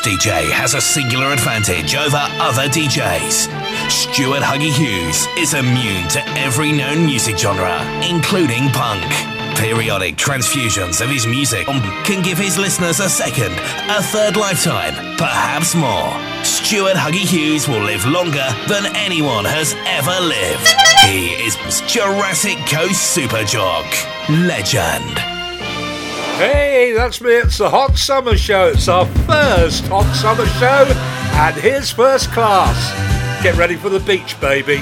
DJ has a singular advantage over other DJs. Stuart Huggy Hughes is immune to every known music genre, including punk. Periodic transfusions of his music can give his listeners a second, a third lifetime, perhaps more. Stuart Huggy Hughes will live longer than anyone has ever lived. He is Jurassic Coast Super Jock. Legend. Hey, that's me. It's the Hot Summer Show. It's our first Hot Summer Show, and here's first class. Get ready for the beach, baby.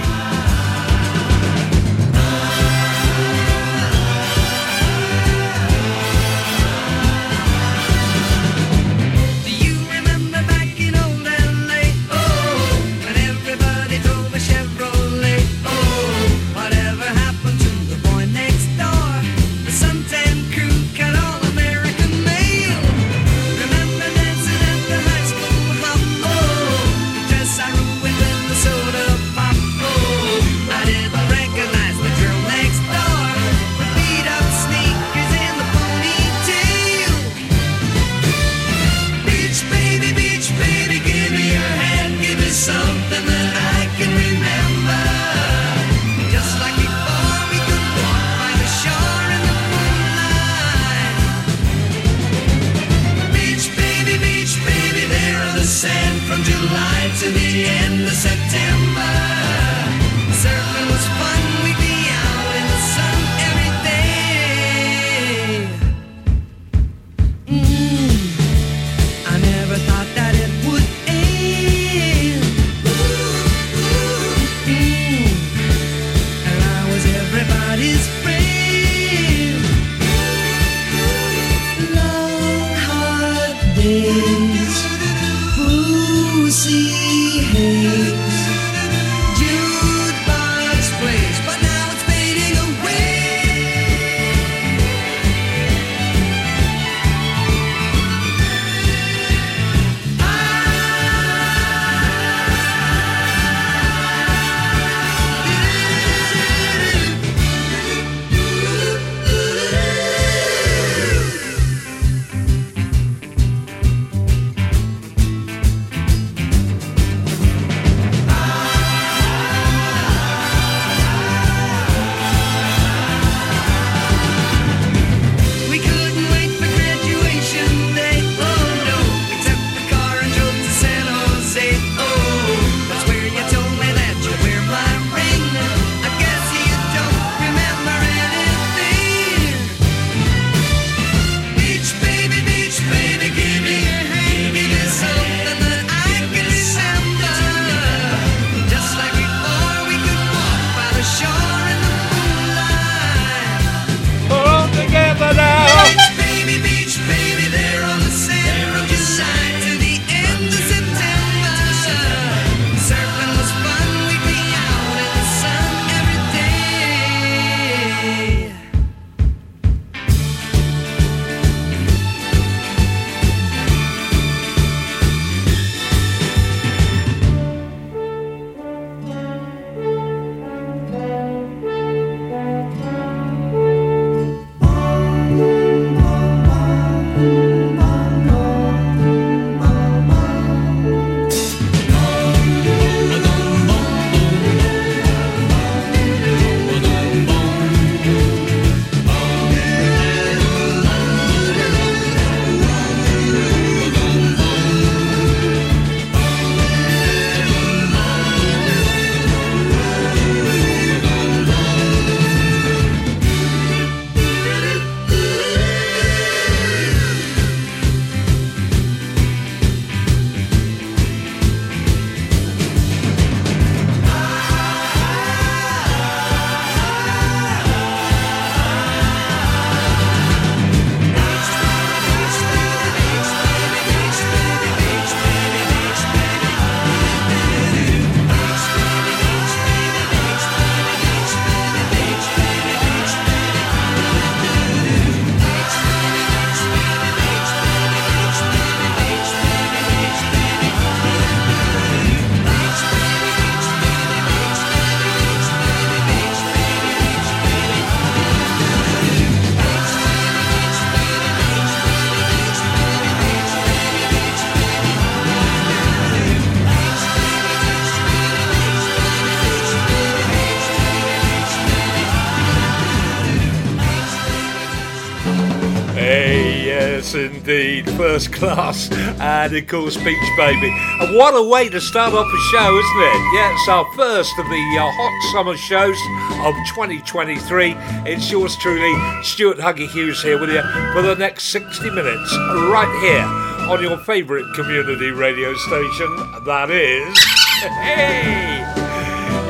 First class. And of course, Beach Baby. And what a way to start off a show, isn't it? Yeah, it's our first of the uh, hot summer shows of 2023. It's yours truly, Stuart Huggy Hughes, here with you for the next 60 minutes, right here on your favourite community radio station. That is. hey!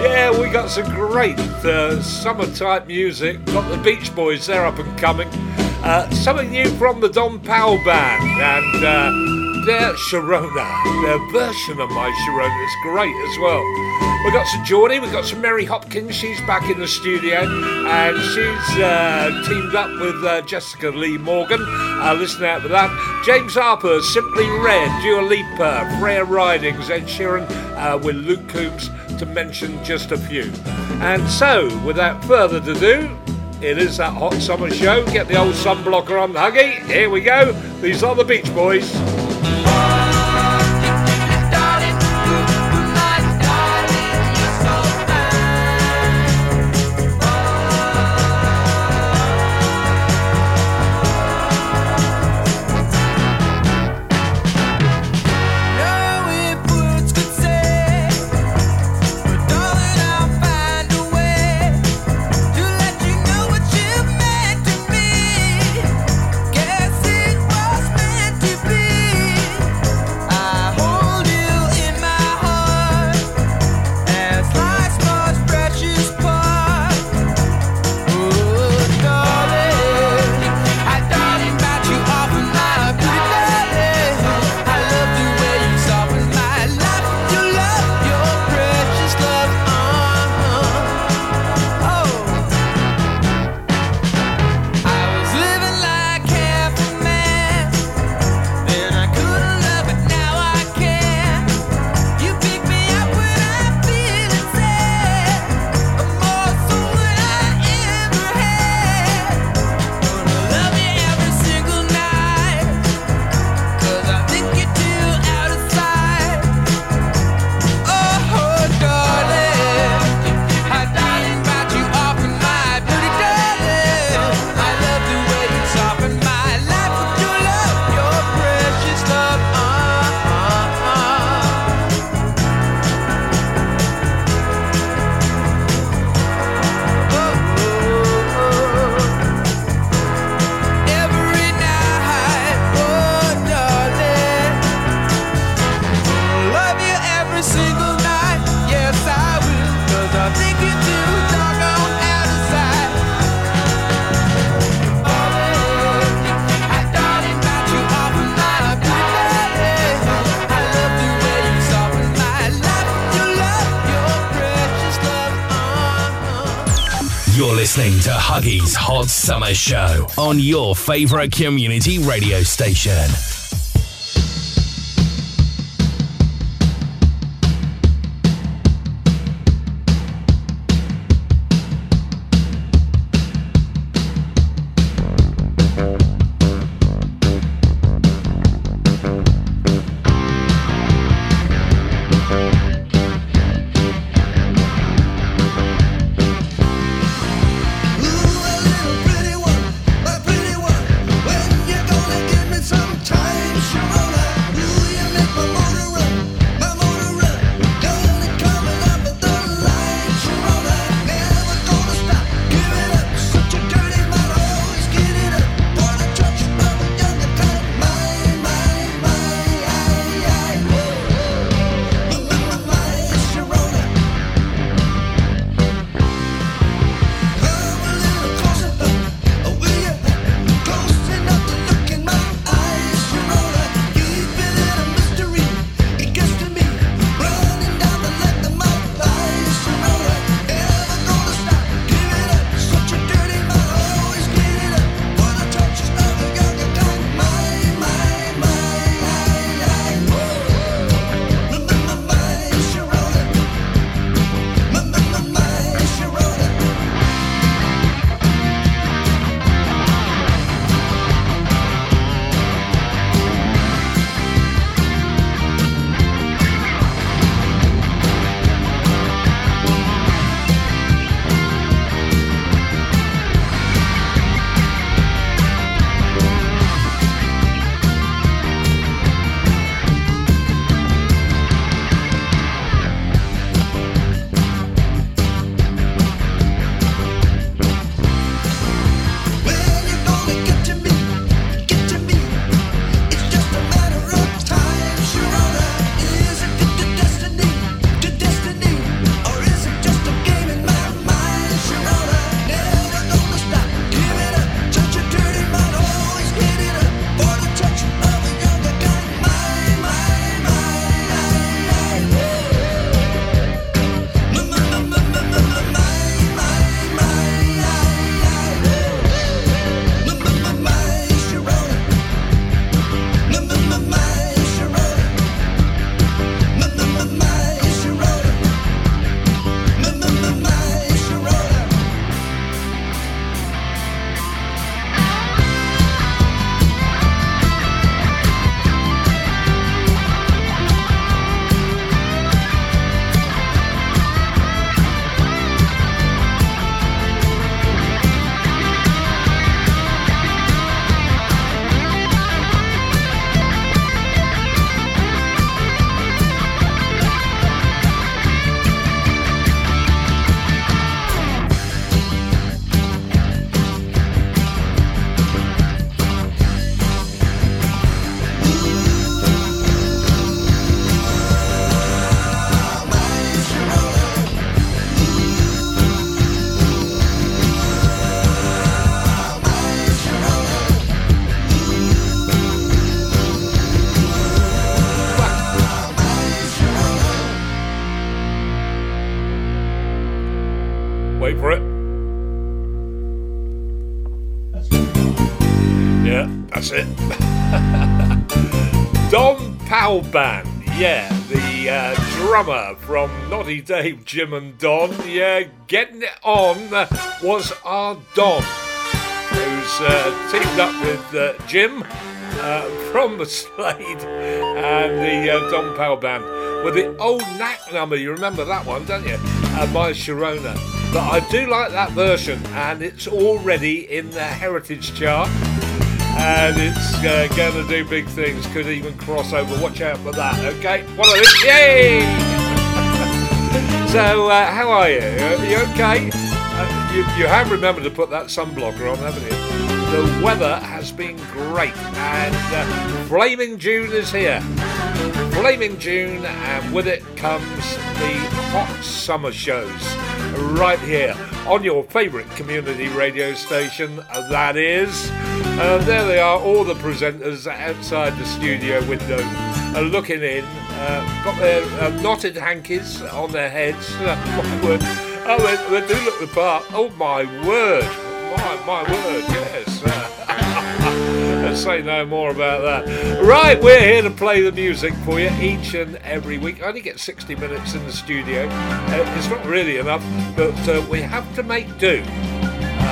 Yeah, we got some great uh, summer type music. Got the Beach Boys, they're up and coming. Uh, something new from the Don Powell Band and uh, their Sharona, their version of My Sharona is great as well. We've got some Geordie, we've got some Mary Hopkins, she's back in the studio and she's uh, teamed up with uh, Jessica Lee Morgan. Uh, listen out for that. James Harper, Simply Red, Dua Lipa, Freya Ridings, Ed Sheeran with Luke Combs to mention just a few. And so, without further ado, it is that hot summer show. Get the old sunblocker on, Huggy. Here we go. These are the Beach Boys. Hot Summer Show on your favorite community radio station. Band. Yeah, the uh, drummer from Noddy Dave, Jim and Don. Yeah, getting it on was our Don, who's uh, teamed up with uh, Jim uh, from the Slade and the uh, Don Powell Band with the old knack number. You remember that one, don't you? Uh, My Sharona. But I do like that version, and it's already in the Heritage chart. And it's uh, going to do big things. Could even cross over. Watch out for that. Okay, one of these. Yay! so, uh, how are you? Are you okay? Uh, you, you have remembered to put that sunblocker on, haven't you? The weather has been great, and uh, Flaming June is here. Flaming June, and with it comes the hot summer shows right here on your favourite community radio station. That is, uh, there they are, all the presenters outside the studio window, uh, looking in, uh, got their uh, knotted hankies on their heads. Oh, they, they do look the part. Oh my word! My my word! Yes. Say no more about that. Right, we're here to play the music for you each and every week. I only get 60 minutes in the studio. Uh, it's not really enough, but uh, we have to make do.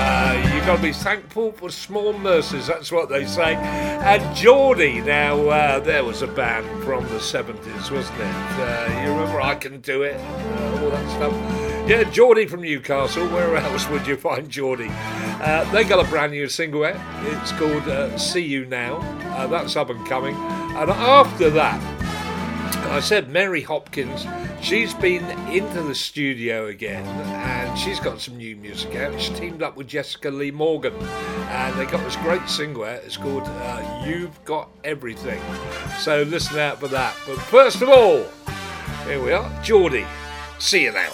Uh, you've got to be thankful for small mercies, that's what they say. And Geordie, now, uh, there was a band from the 70s, wasn't it? Uh, you remember I Can Do It, uh, all that stuff. Yeah, Geordie from Newcastle. Where else would you find Geordie? Uh, they got a brand new single. It's called uh, See You Now. That's up and coming. And after that, I said Mary Hopkins, she's been into the studio again and she's got some new music out. She teamed up with Jessica Lee Morgan and they got this great single out. It's called uh, You've Got Everything. So listen out for that. But first of all, here we are, Geordie. See you now.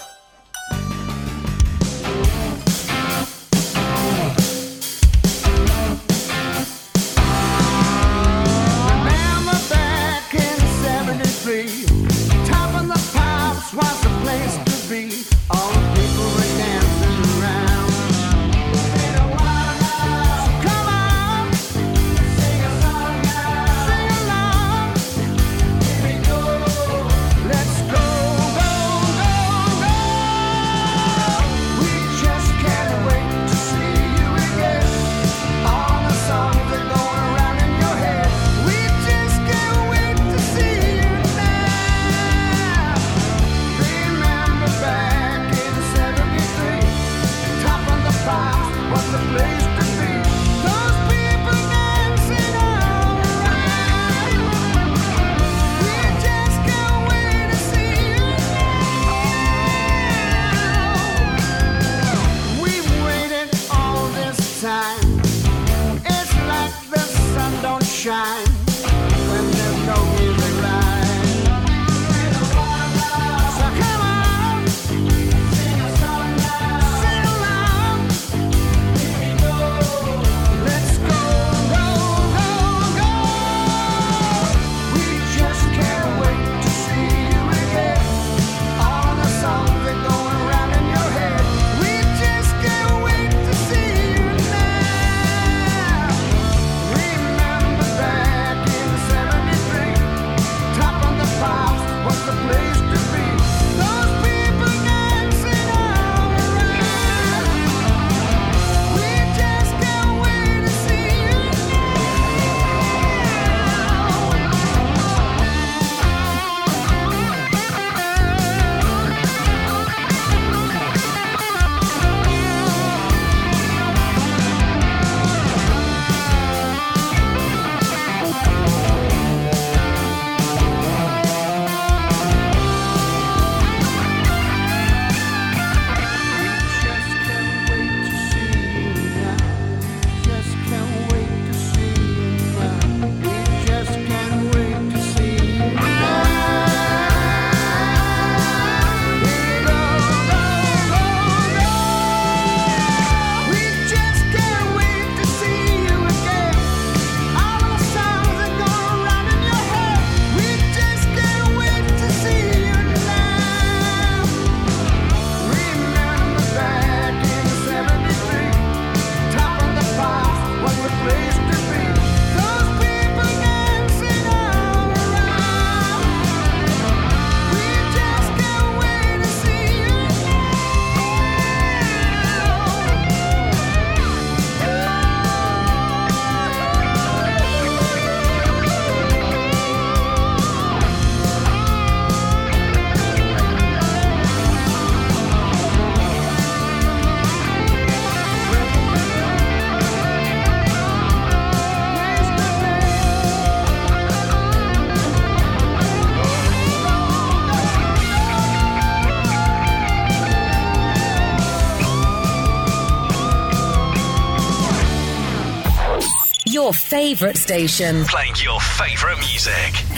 Favourite station. Playing your favourite music.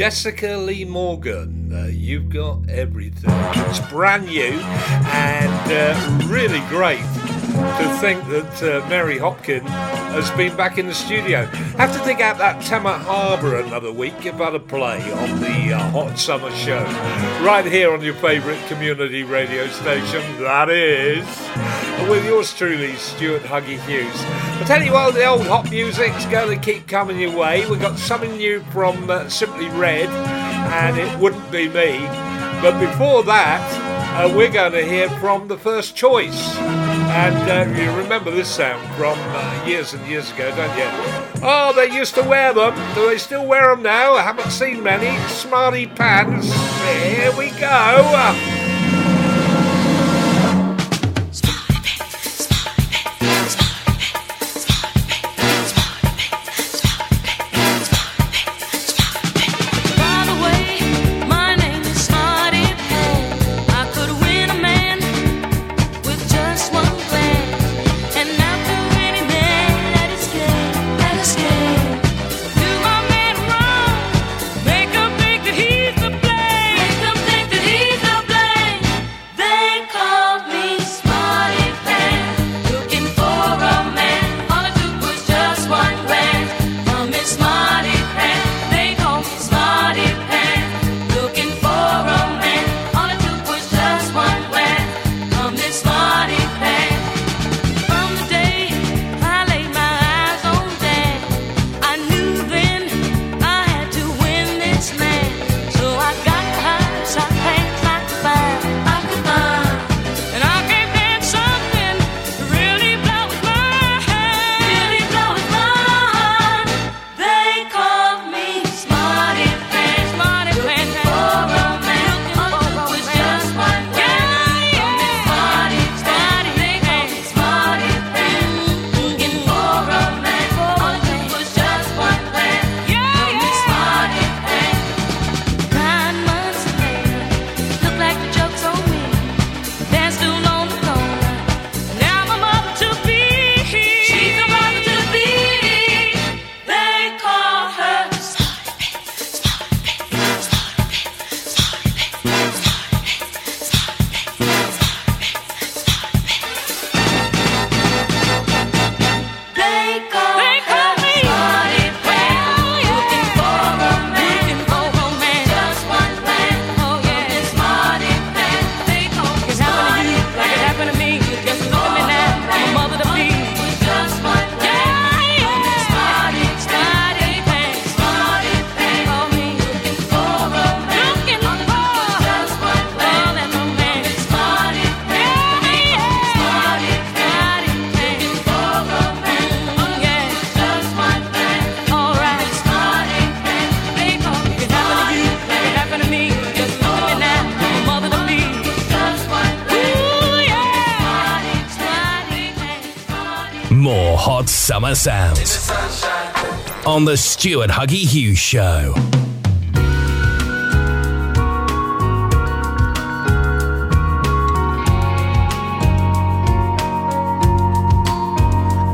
Jessica Lee Morgan, uh, you've got everything. It's brand new and uh, really great to think that uh, Mary Hopkin has been back in the studio. Have to dig out that Thames Harbour another week about a play on the uh, Hot Summer Show. Right here on your favourite community radio station, that is, with yours truly, Stuart Huggy Hughes. I tell you what, the old hot music's going to keep coming your way. We've got something new from uh, Simply Red, and it wouldn't be me. But before that, uh, we're going to hear from the first choice. And uh, you remember this sound from uh, years and years ago, don't you? Oh, they used to wear them. Do they still wear them now? I haven't seen many. Smarty pants. Here we go. Summer sounds on the Stuart Huggy Hughes Show.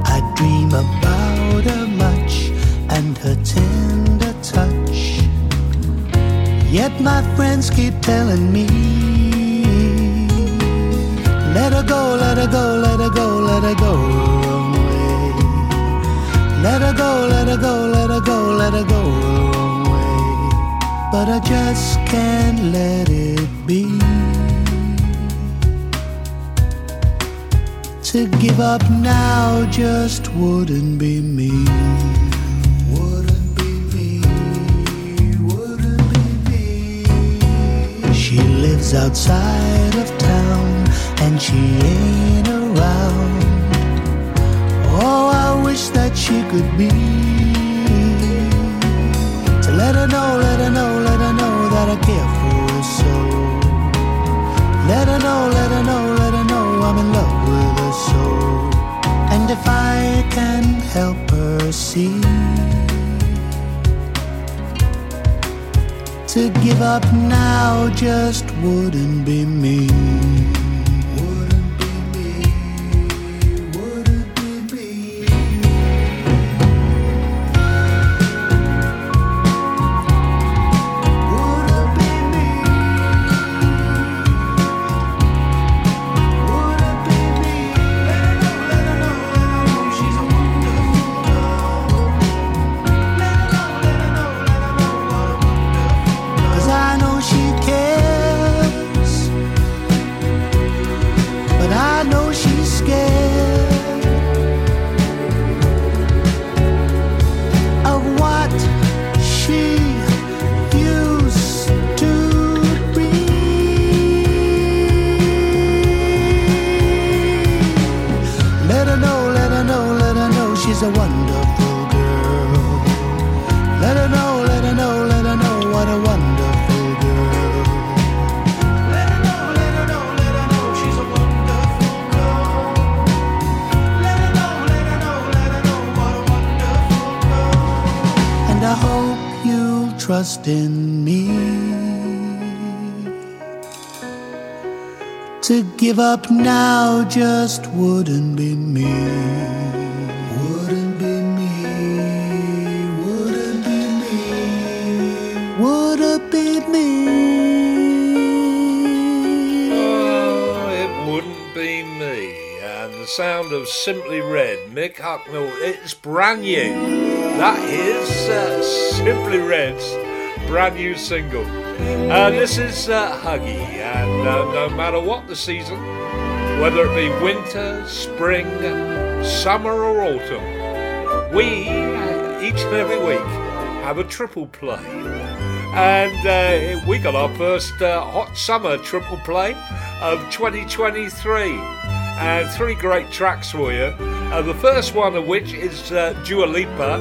I dream about her much and her tender touch. Yet my friends keep telling me, let her go, let her go, let her go, let her go. Let her go, let her go, let her go, let her go away. But I just can't let it be. To give up now just wouldn't be me. Wouldn't be me. Wouldn't be me. She lives outside of town and she ain't around. Oh, I wish that she could be. To let her know, let her know, let her know that I care for her so. Let her know, let her know, let her know I'm in love with her soul. And if I can help her see to give up now just wouldn't be me. Give up now just wouldn't be me. Wouldn't be me. Wouldn't be me. Would it be me? Oh, it wouldn't be me. And the sound of Simply Red, Mick Hucknall, it's brand new. That is uh, Simply Red's brand new single. Uh, this is uh, Huggy, and uh, no matter what the season, whether it be winter, spring, summer, or autumn, we, each and every week, have a triple play. And uh, we got our first uh, hot summer triple play of 2023. And three great tracks for you. Uh, the first one of which is Dua Lipa,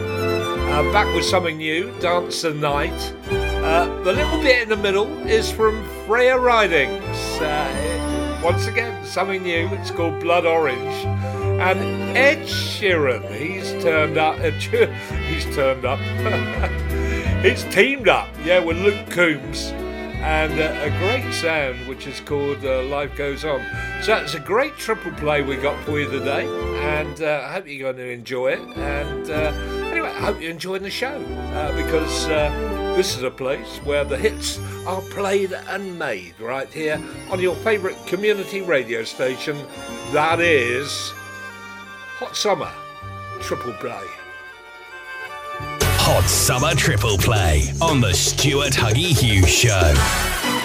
back with something new, Dance the Night. Uh, the little bit in the middle is from Freya Ridings. Uh, once again, something new. It's called Blood Orange. And Ed Sheeran, he's turned up. he's turned up. He's teamed up, yeah, with Luke Combs and uh, a great sound which is called uh, Life Goes On. So it's a great triple play we got for you today, and uh, I hope you're going to enjoy it. And uh, anyway, I hope you're enjoying the show uh, because uh, this is a place where the hits are played and made right here on your favourite community radio station. That is Hot Summer Triple Play. Hot Summer Triple Play on the Stuart Huggy Hughes Show.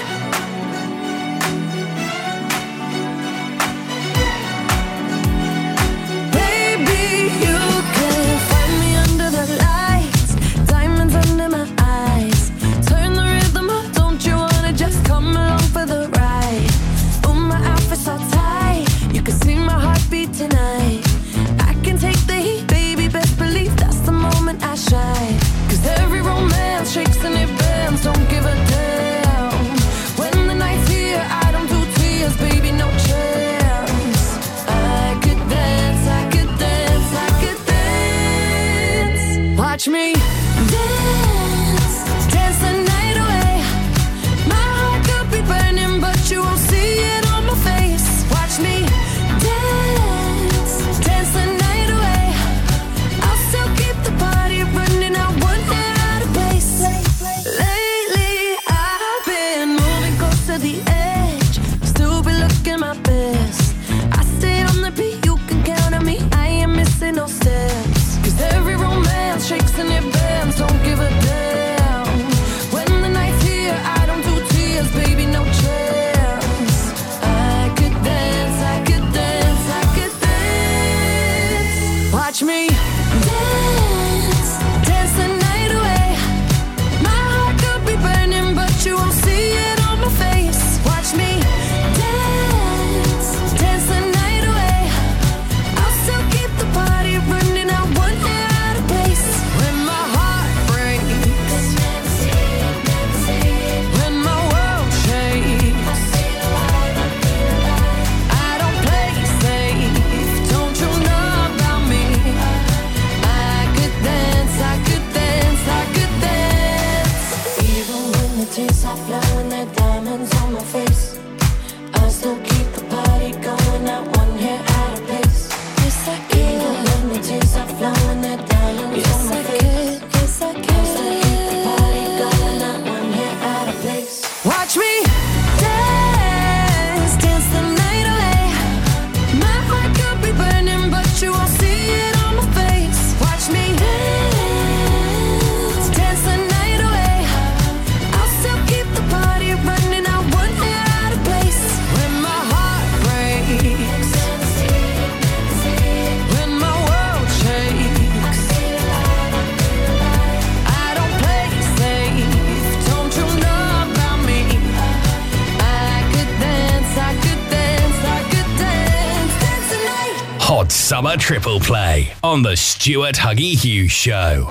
triple play on the Stuart Huggy Hughes Show.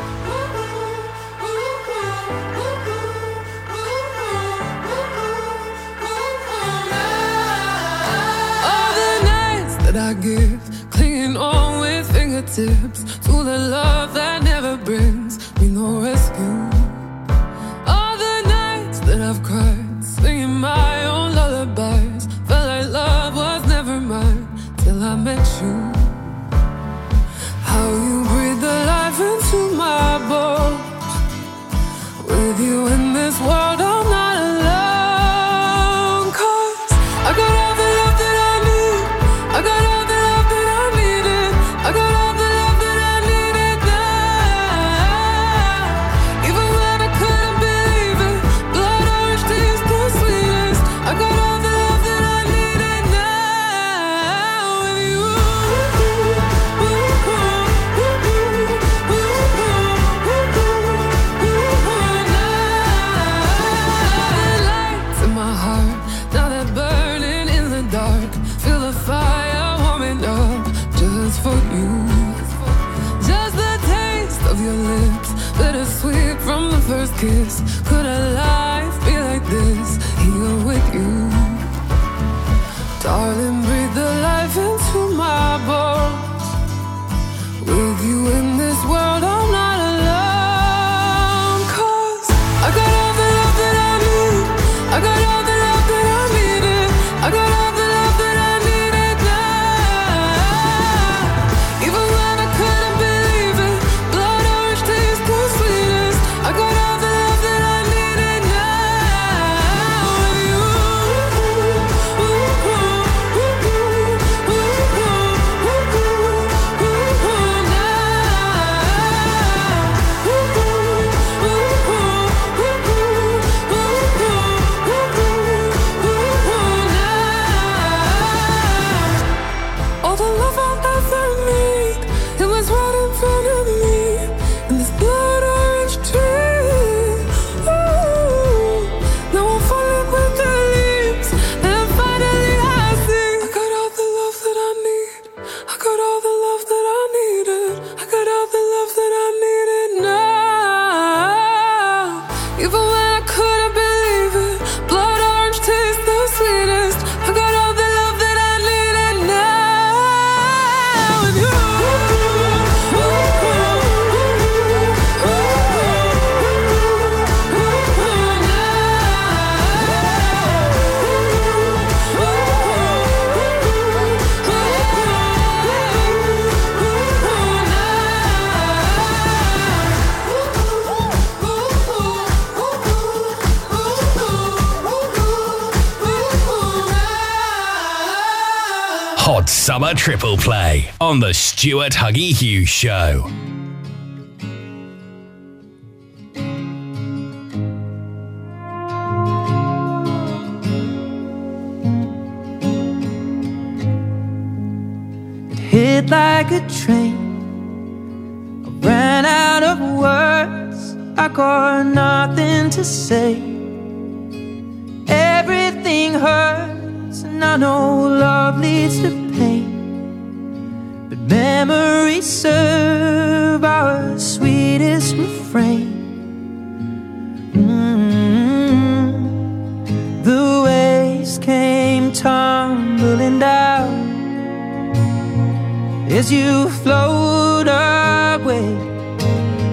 All the nights that I give, clinging on with fingertips to the love that never brings me no rescue. All the nights that I've cried, singing my own lullabies, felt like love was never mine till I met you. world Triple Play on the Stuart Huggy Hughes Show. It hit like a train. I ran out of words. I got nothing to say. Everything hurts, and I know love leads to pain. Memories serve our sweetest refrain. Mm. The waves came tumbling down as you float away.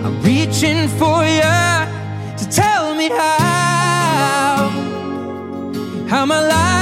I'm reaching for you to tell me how how my life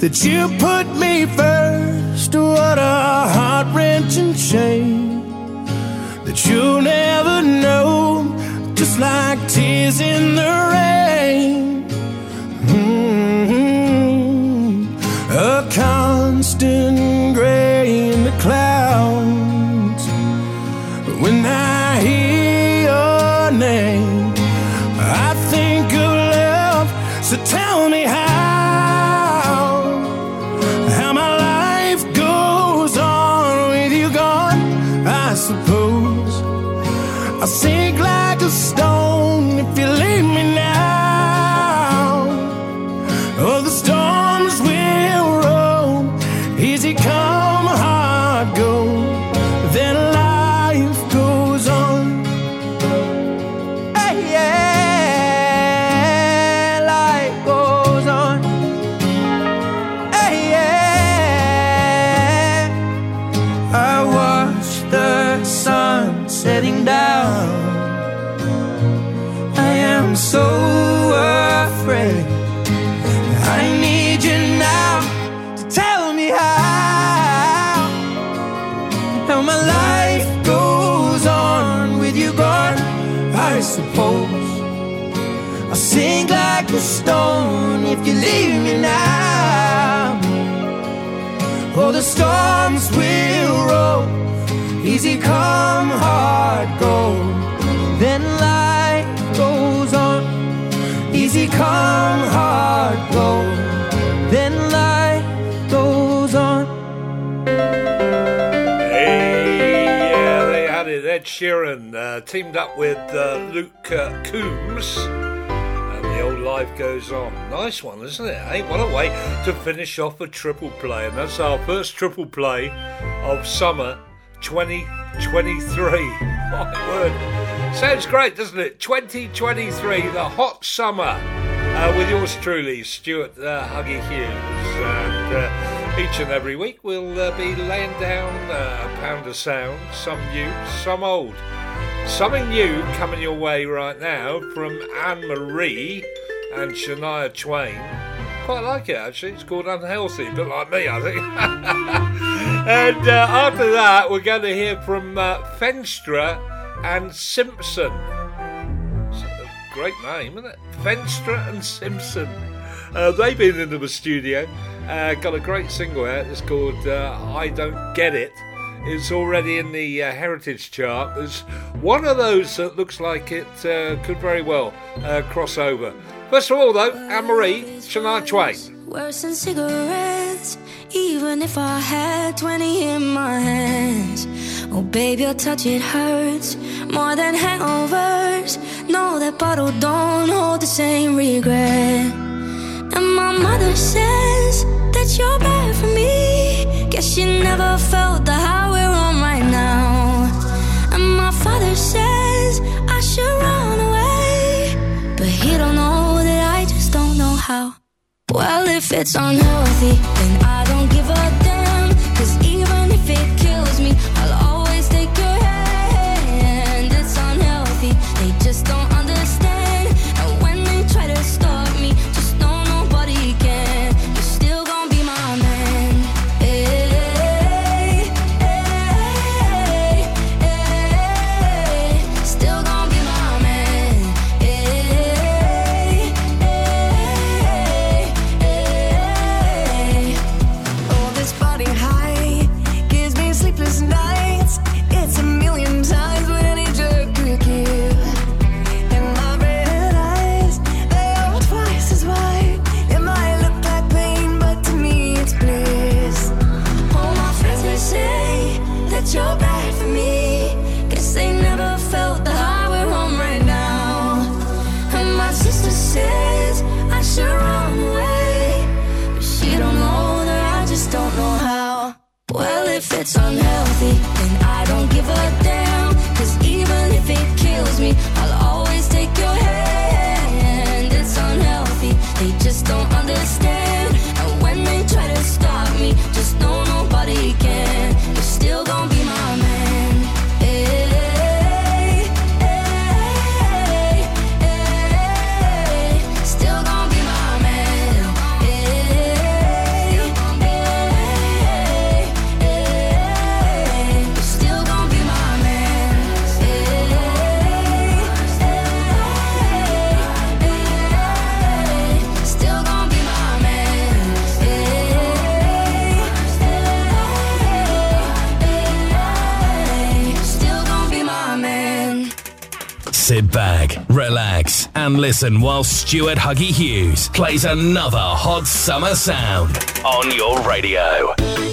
that you put me first. What a heart wrenching shame that you'll never know, just like tears in the rain. Sheeran uh, teamed up with uh, Luke uh, Combs. And the old life goes on. Nice one, isn't it? Hey, what a way to finish off a triple play. And that's our first triple play of summer 2023. My word. Sounds great, doesn't it? 2023, the hot summer. Uh, with yours truly, Stuart uh, Huggy Hughes. And uh, each and every week we'll uh, be laying down uh, a pound of sound, some new, some old. Something new coming your way right now from Anne Marie and Shania Twain. Quite like it actually. It's called Unhealthy, a bit like me, I think. and uh, after that, we're going to hear from uh, Fenstra and Simpson. Great name, isn't it? Fenstra and Simpson. Uh, they've been into the studio, uh, got a great single out. It's called uh, I Don't Get It. It's already in the uh, Heritage chart. There's one of those that looks like it uh, could very well uh, cross over. First of all, though, Anne Marie, Shania Twain. Worse than cigarettes, even if I had 20 in my hands. Oh, babe, your touch, it hurts more than hangovers. No, that bottle don't hold the same regret. And my mother says that you're bad for me. Guess she never felt the high we're on right now. And my father says I should run away. But he don't know that I just don't know how. Well, if it's unhealthy, then I don't give a it's on and listen while Stuart Huggy Hughes plays another hot summer sound on your radio.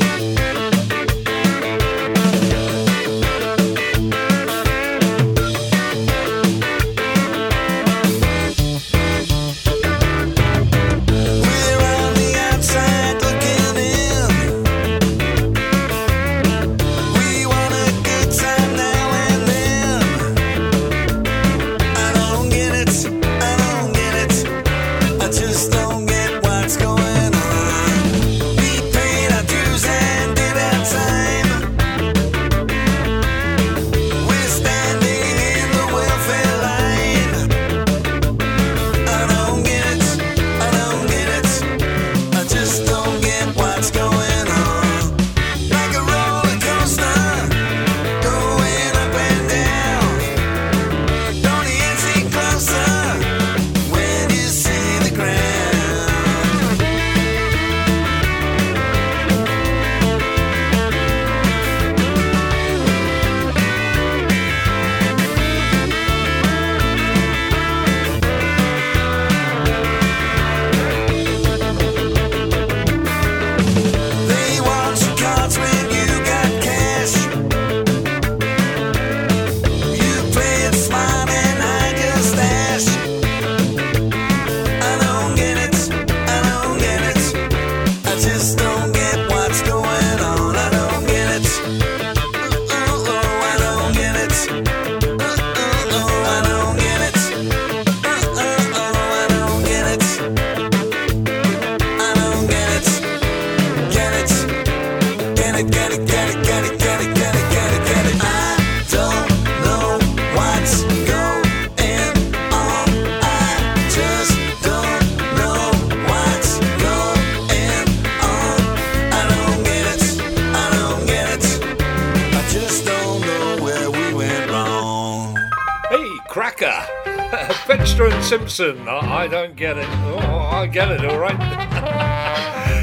listen, I don't get it. Oh, I get it, all right.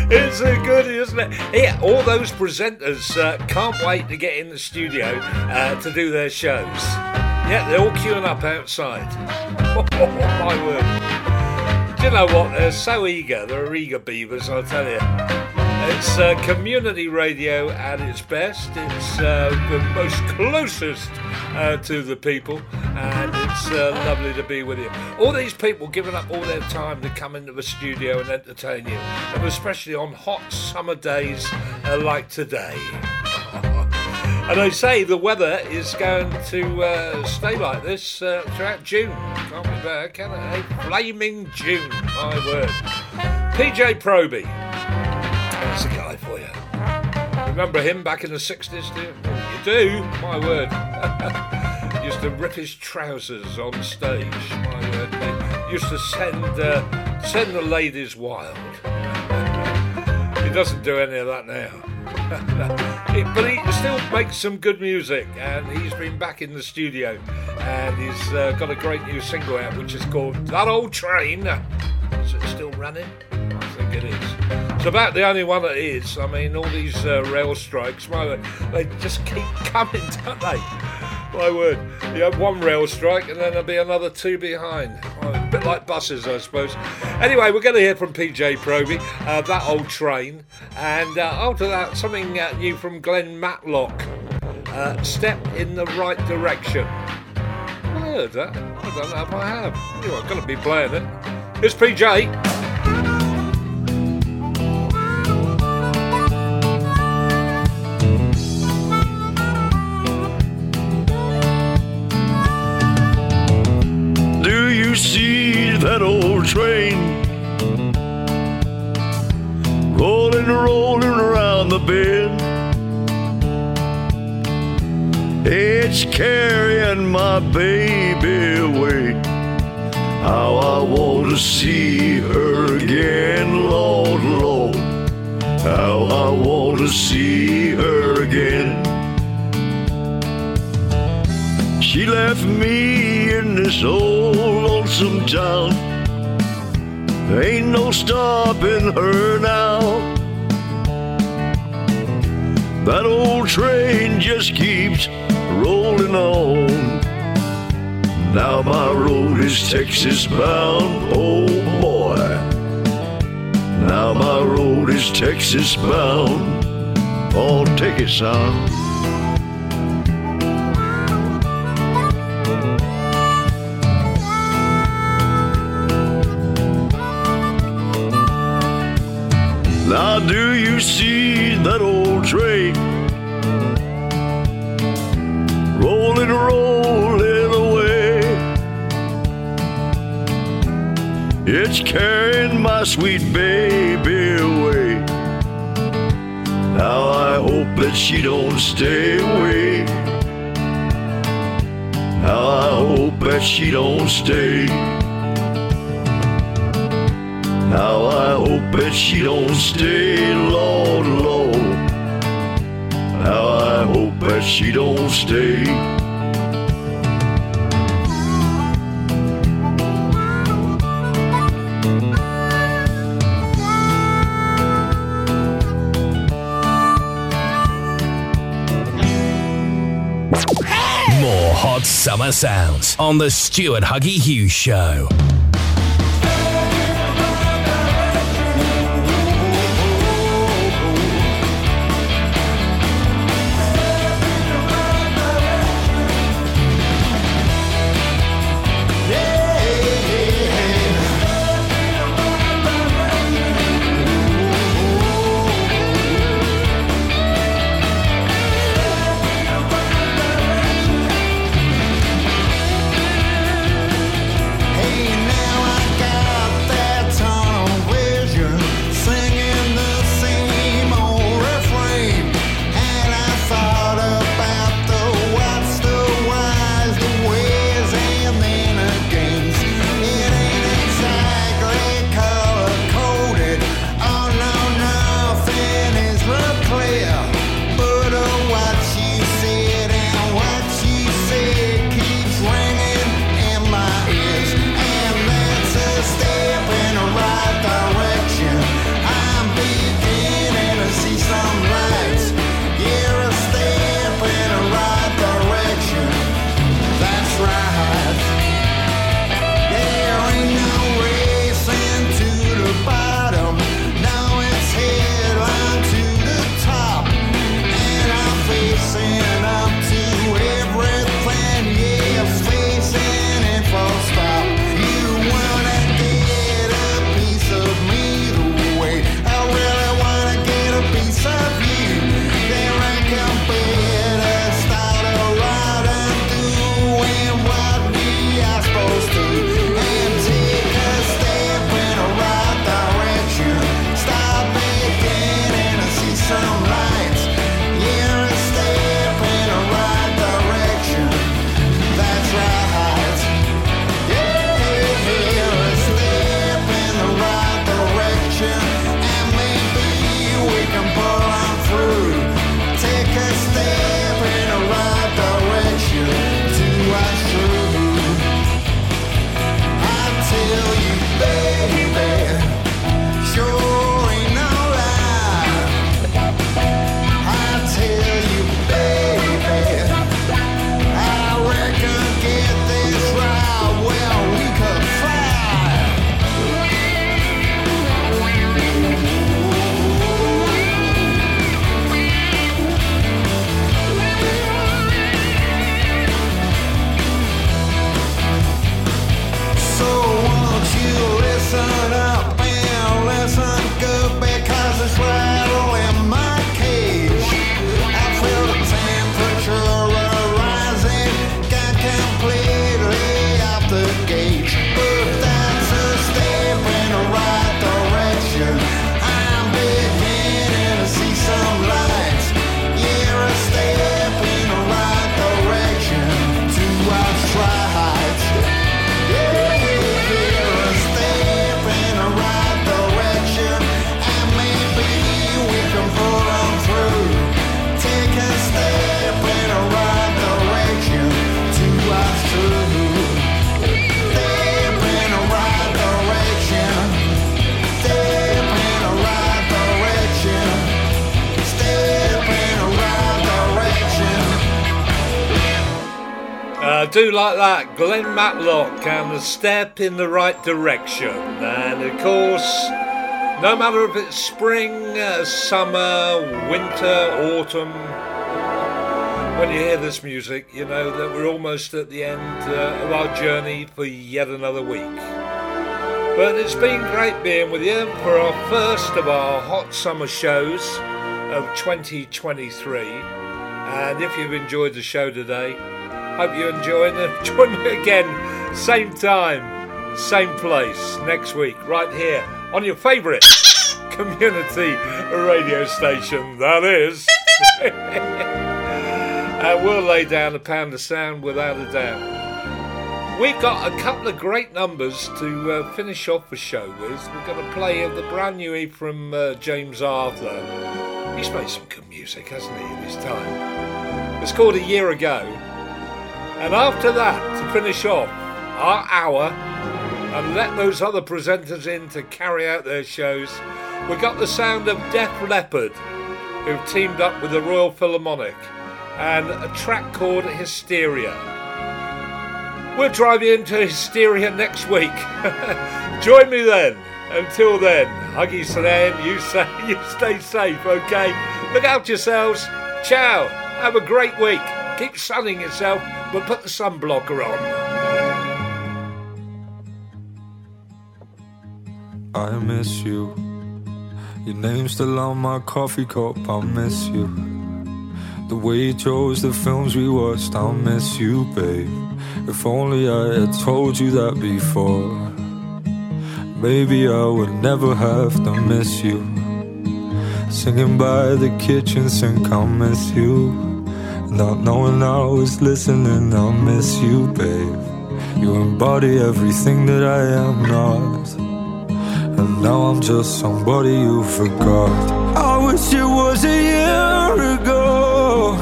it's a goodie, isn't it? Yeah, all those presenters uh, can't wait to get in the studio uh, to do their shows. Yeah, they're all queuing up outside. My word. Do you know what? They're so eager. They're eager beavers, I tell you. It's uh, community radio at its best. It's uh, the most closest uh, to the people, and it's uh, lovely to be with you. All these people giving up all their time to come into the studio and entertain you, and especially on hot summer days uh, like today. and I say the weather is going to uh, stay like this throughout June. Can't be better, can I? Flaming June, my word. PJ Proby. That's a guy for you. Remember him back in the 60s, do you? You do? My word. used to rip his trousers on stage. My word. Used to send, uh, send the ladies wild. he doesn't do any of that now. But he still makes some good music, and he's been back in the studio, and he's uh, got a great new single out, which is called "That Old Train." Is it still running? I think it is. It's about the only one that is. I mean, all these uh, rail strikes, my they just keep coming, don't they? My word. You have one rail strike, and then there'll be another two behind. Well, a bit like buses, I suppose. Anyway, we're going to hear from PJ Proby, uh, that old train, and uh, after that, something uh, new from Glenn Matlock. Uh, step in the right direction. I heard that. I don't know if I have. Anyway, I'm going to be playing it. It's PJ. See that old train rolling, rolling around the bend? It's carrying my baby away. How I want to see her again, Lord, Lord. How I want to see her again. She left me in this old lonesome town. Ain't no stopping her now. That old train just keeps rolling on. Now my road is Texas bound, oh boy. Now my road is Texas bound. Oh, take it, son. Now do you see that old train rolling, rolling away? It's carrying my sweet baby away. Now I hope that she don't stay away. Now I hope that she don't stay. That she don't stay, Lord, Lord. Now I hope that she don't stay. More hot summer sounds on the Stuart Huggy Hughes Show. Like that. Glenn Matlock and a step in the right direction. And of course, no matter if it's spring, uh, summer, winter, autumn, when you hear this music, you know that we're almost at the end uh, of our journey for yet another week. But it's been great being with you for our first of our hot summer shows of 2023. And if you've enjoyed the show today, hope you enjoy it. Join me again, same time, same place next week, right here on your favourite community radio station. That is. and we'll lay down a pound of sound without a doubt. We've got a couple of great numbers to uh, finish off the show with. We're going to play the brand new from uh, James Arthur. He's made some good music, hasn't he, in his time? It's called A Year Ago. And after that, to finish off our hour and let those other presenters in to carry out their shows, we got the sound of Def Leppard, who've teamed up with the Royal Philharmonic, and a track called Hysteria. We'll drive you into hysteria next week. Join me then. Until then, Huggy saying you say you stay safe, okay? Look out yourselves. Ciao. Have a great week. Keep sunning yourself, but put the sunblocker on. I miss you. Your name's still on my coffee cup. I miss you. The way you chose the films we watched. I miss you, babe. If only I had told you that before. Maybe I would never have to miss you. Singing by the kitchen sink, I miss you. Not knowing I was listening, I miss you, babe. You embody everything that I am not. And now I'm just somebody you forgot. I wish it was a year ago.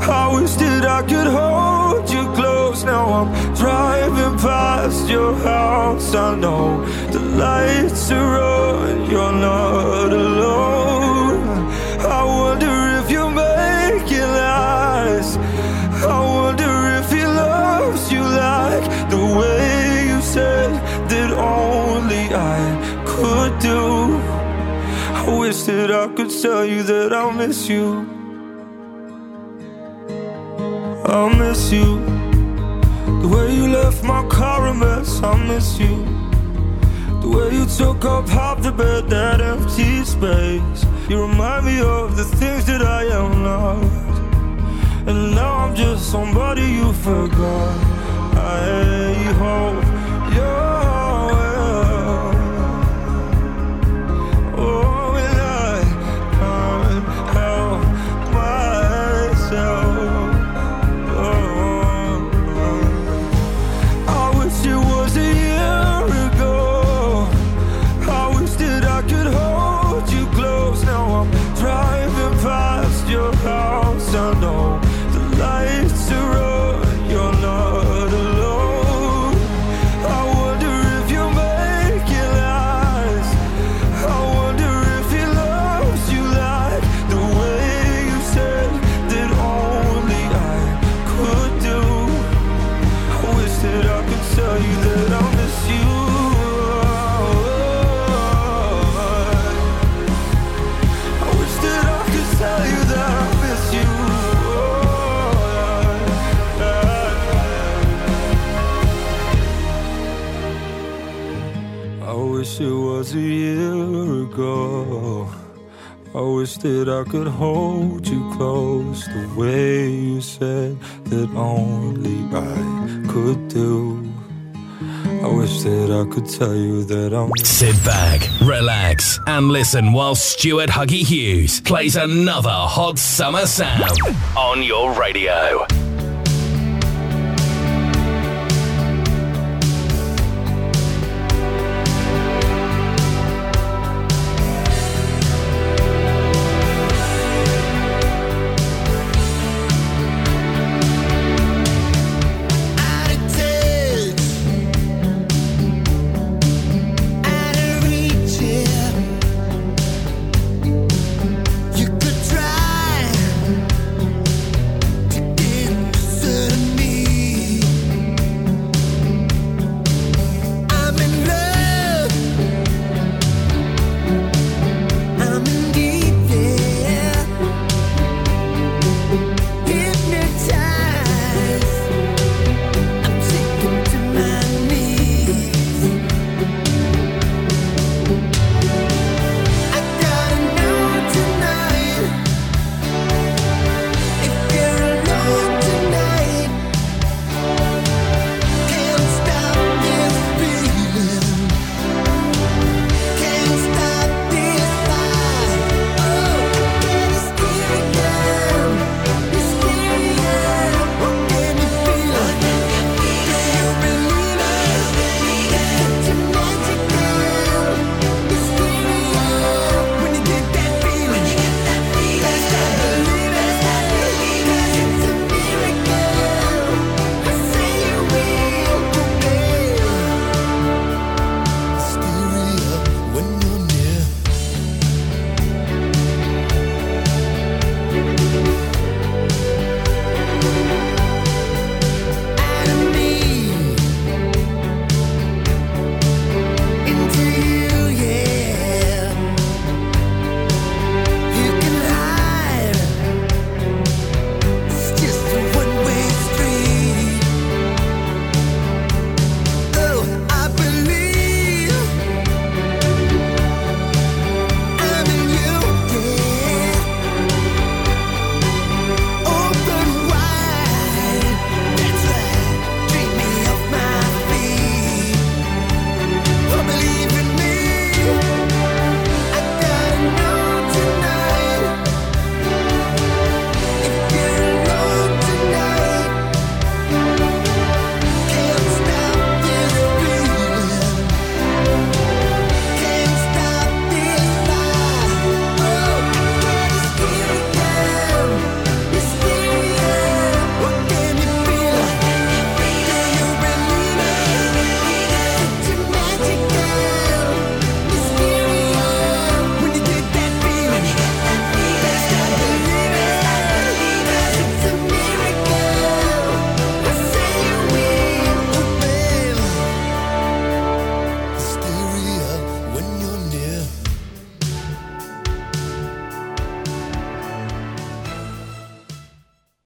I wish that I could hold you close. Now I'm driving past your house. I know the lights are on. You're not alone. Do. I wish that I could tell you that I'll miss you. I'll miss you. The way you left my car a mess, I miss you. The way you took up half the bed, that empty space. You remind me of the things that I am not. And now I'm just somebody you forgot. I hope was a year ago. I wish that I could hold you close the way you said that only I could do. I wish that I could tell you that I'm. Sit back, relax, and listen while Stuart Huggy Hughes plays another hot summer sound on your radio.